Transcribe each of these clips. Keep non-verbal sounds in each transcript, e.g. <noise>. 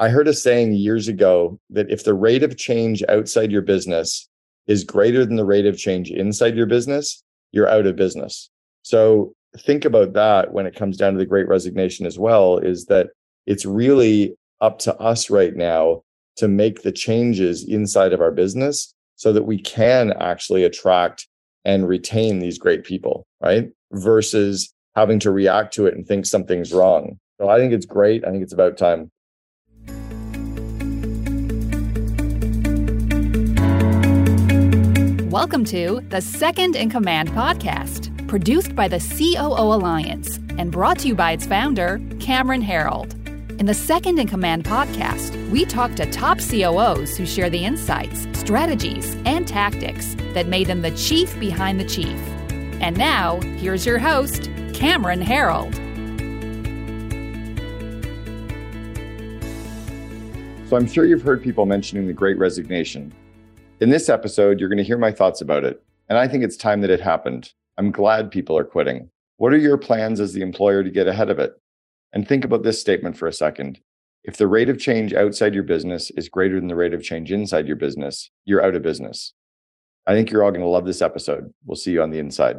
I heard a saying years ago that if the rate of change outside your business is greater than the rate of change inside your business, you're out of business. So think about that when it comes down to the great resignation as well is that it's really up to us right now to make the changes inside of our business so that we can actually attract and retain these great people, right? Versus having to react to it and think something's wrong. So I think it's great. I think it's about time. Welcome to the Second in Command podcast, produced by the COO Alliance and brought to you by its founder, Cameron Herold. In the Second in Command podcast, we talk to top COOs who share the insights, strategies, and tactics that made them the chief behind the chief. And now, here's your host, Cameron Herold. So I'm sure you've heard people mentioning the great resignation in this episode, you're going to hear my thoughts about it. And I think it's time that it happened. I'm glad people are quitting. What are your plans as the employer to get ahead of it? And think about this statement for a second. If the rate of change outside your business is greater than the rate of change inside your business, you're out of business. I think you're all going to love this episode. We'll see you on the inside.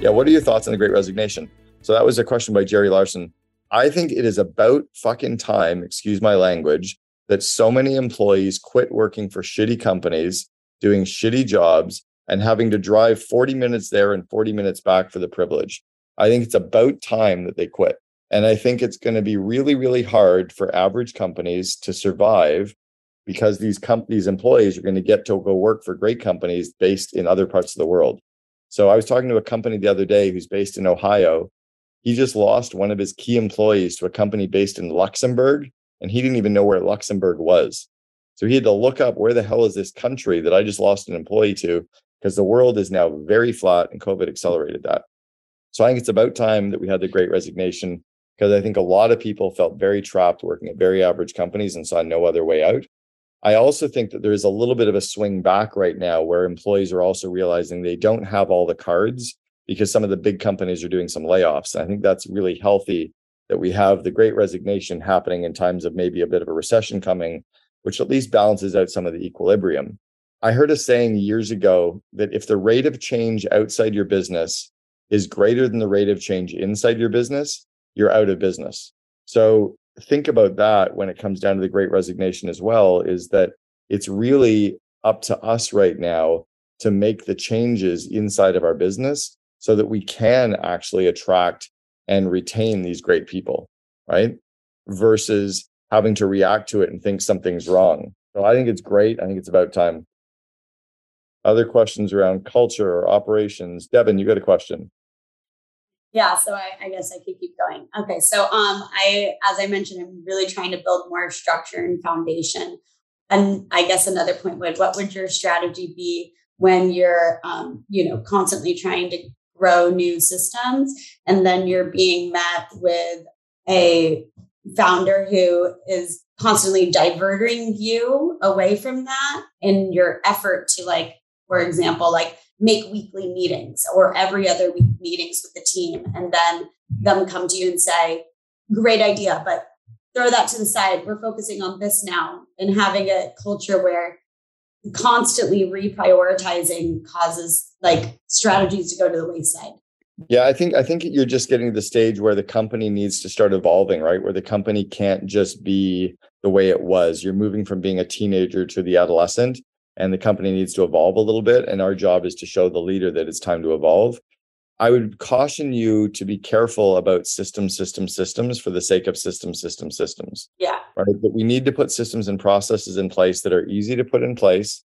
Yeah, what are your thoughts on the great resignation? So that was a question by Jerry Larson. I think it is about fucking time, excuse my language, that so many employees quit working for shitty companies, doing shitty jobs, and having to drive 40 minutes there and 40 minutes back for the privilege. I think it's about time that they quit. And I think it's going to be really, really hard for average companies to survive because these companies, employees are going to get to go work for great companies based in other parts of the world. So I was talking to a company the other day who's based in Ohio he just lost one of his key employees to a company based in Luxembourg, and he didn't even know where Luxembourg was. So he had to look up where the hell is this country that I just lost an employee to, because the world is now very flat and COVID accelerated that. So I think it's about time that we had the great resignation because I think a lot of people felt very trapped working at very average companies and saw no other way out. I also think that there is a little bit of a swing back right now where employees are also realizing they don't have all the cards because some of the big companies are doing some layoffs. I think that's really healthy that we have the great resignation happening in times of maybe a bit of a recession coming, which at least balances out some of the equilibrium. I heard a saying years ago that if the rate of change outside your business is greater than the rate of change inside your business, you're out of business. So think about that when it comes down to the great resignation as well is that it's really up to us right now to make the changes inside of our business so that we can actually attract and retain these great people, right? Versus having to react to it and think something's wrong. So I think it's great. I think it's about time. Other questions around culture or operations? Devin, you got a question. Yeah, so I, I, guess I could keep going. Okay, so um, I, as I mentioned, I'm really trying to build more structure and foundation. And I guess another point would, what would your strategy be when you're, um, you know, constantly trying to grow new systems. And then you're being met with a founder who is constantly diverting you away from that in your effort to like for example like make weekly meetings or every other week meetings with the team and then them come to you and say great idea but throw that to the side we're focusing on this now and having a culture where constantly reprioritizing causes like strategies to go to the wayside. Yeah, I think I think you're just getting to the stage where the company needs to start evolving, right? Where the company can't just be the way it was. You're moving from being a teenager to the adolescent and the company needs to evolve a little bit and our job is to show the leader that it's time to evolve. I would caution you to be careful about system, system, systems for the sake of system, system, systems. Yeah. Right. But we need to put systems and processes in place that are easy to put in place,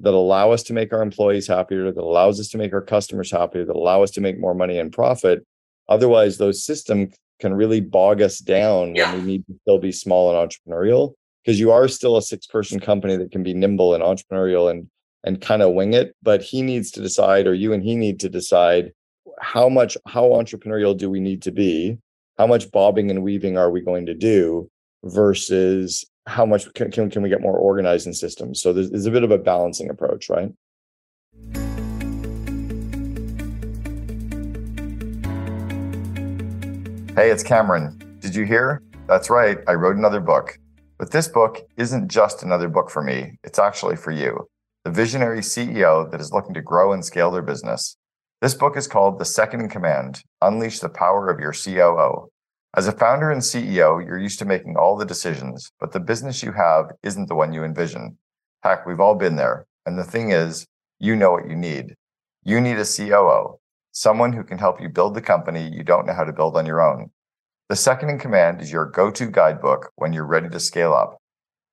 that allow us to make our employees happier, that allows us to make our customers happier, that allow us to make more money and profit. Otherwise, those systems can really bog us down yeah. when we need to still be small and entrepreneurial because you are still a six person company that can be nimble and entrepreneurial and and kind of wing it but he needs to decide or you and he need to decide how much how entrepreneurial do we need to be how much bobbing and weaving are we going to do versus how much can, can, can we get more organized in systems so there's, there's a bit of a balancing approach right Hey, it's Cameron. Did you hear? That's right, I wrote another book. But this book isn't just another book for me, it's actually for you, the visionary CEO that is looking to grow and scale their business. This book is called The Second in Command Unleash the Power of Your COO. As a founder and CEO, you're used to making all the decisions, but the business you have isn't the one you envision. Heck, we've all been there. And the thing is, you know what you need. You need a COO, someone who can help you build the company you don't know how to build on your own. The second in command is your go to guidebook when you're ready to scale up.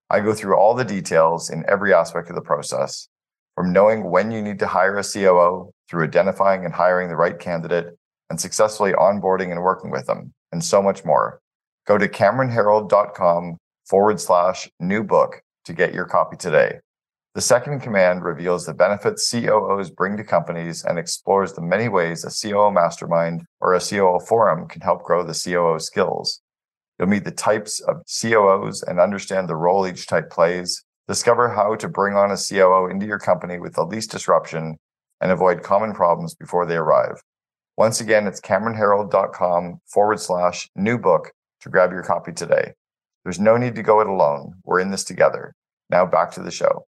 I go through all the details in every aspect of the process, from knowing when you need to hire a COO through identifying and hiring the right candidate and successfully onboarding and working with them, and so much more. Go to CameronHerold.com forward slash new book to get your copy today. The second command reveals the benefits COOs bring to companies and explores the many ways a COO mastermind or a COO forum can help grow the COO skills. You'll meet the types of COOs and understand the role each type plays. Discover how to bring on a COO into your company with the least disruption and avoid common problems before they arrive. Once again, it's CameronHerold.com forward slash new book to grab your copy today. There's no need to go it alone. We're in this together. Now back to the show.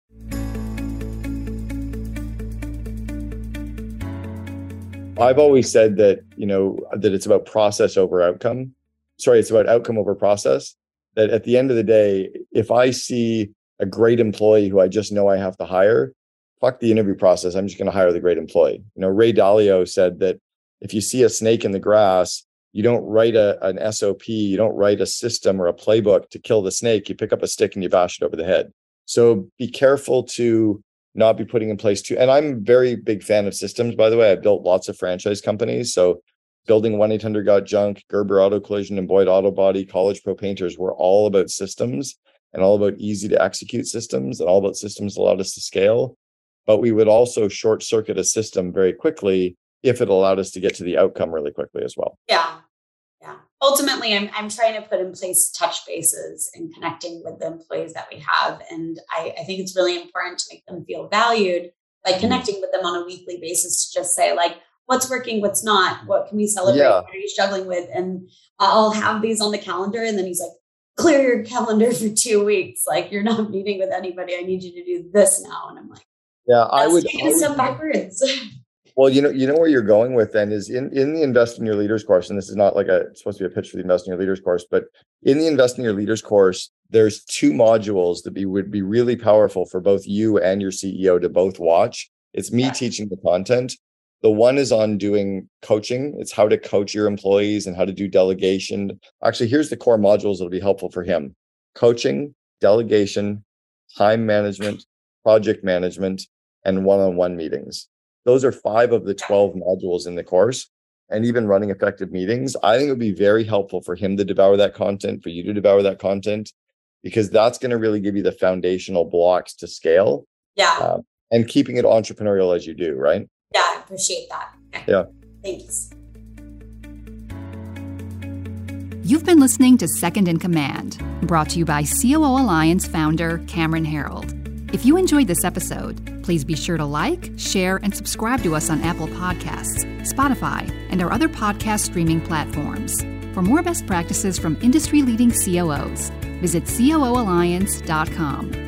I've always said that, you know, that it's about process over outcome. Sorry, it's about outcome over process. That at the end of the day, if I see a great employee who I just know I have to hire, fuck the interview process. I'm just going to hire the great employee. You know, Ray Dalio said that if you see a snake in the grass, you don't write a, an SOP, you don't write a system or a playbook to kill the snake. You pick up a stick and you bash it over the head. So be careful to not be putting in place too. And I'm a very big fan of systems, by the way. I've built lots of franchise companies. So building 1 800 Got Junk, Gerber Auto Collision, and Boyd Auto Body, College Pro Painters were all about systems and all about easy to execute systems and all about systems allowed us to scale. But we would also short circuit a system very quickly if it allowed us to get to the outcome really quickly as well. Yeah Yeah. ultimately I'm, I'm trying to put in place touch bases and connecting with the employees that we have and I, I think it's really important to make them feel valued by mm-hmm. connecting with them on a weekly basis to just say like what's working what's not what can we celebrate yeah. what are you struggling with and i'll have these on the calendar and then he's like clear your calendar for two weeks like you're not meeting with anybody i need you to do this now and i'm like yeah i would taking I would, step backwards <laughs> Well, you know, you know where you're going with then is in in the invest in your leaders course, and this is not like a supposed to be a pitch for the invest in your leaders course, but in the invest in your leaders course, there's two modules that be would be really powerful for both you and your CEO to both watch. It's me yeah. teaching the content. The one is on doing coaching. It's how to coach your employees and how to do delegation. Actually, here's the core modules that'll be helpful for him: coaching, delegation, time management, project management, and one-on-one meetings those are five of the 12 modules in the course. And even running effective meetings, I think it would be very helpful for him to devour that content, for you to devour that content, because that's going to really give you the foundational blocks to scale. Yeah. Um, and keeping it entrepreneurial as you do, right? Yeah, I appreciate that. Okay. Yeah. Thanks. You've been listening to Second in Command, brought to you by COO Alliance founder Cameron Herold. If you enjoyed this episode, please be sure to like, share, and subscribe to us on Apple Podcasts, Spotify, and our other podcast streaming platforms. For more best practices from industry leading COOs, visit COOalliance.com.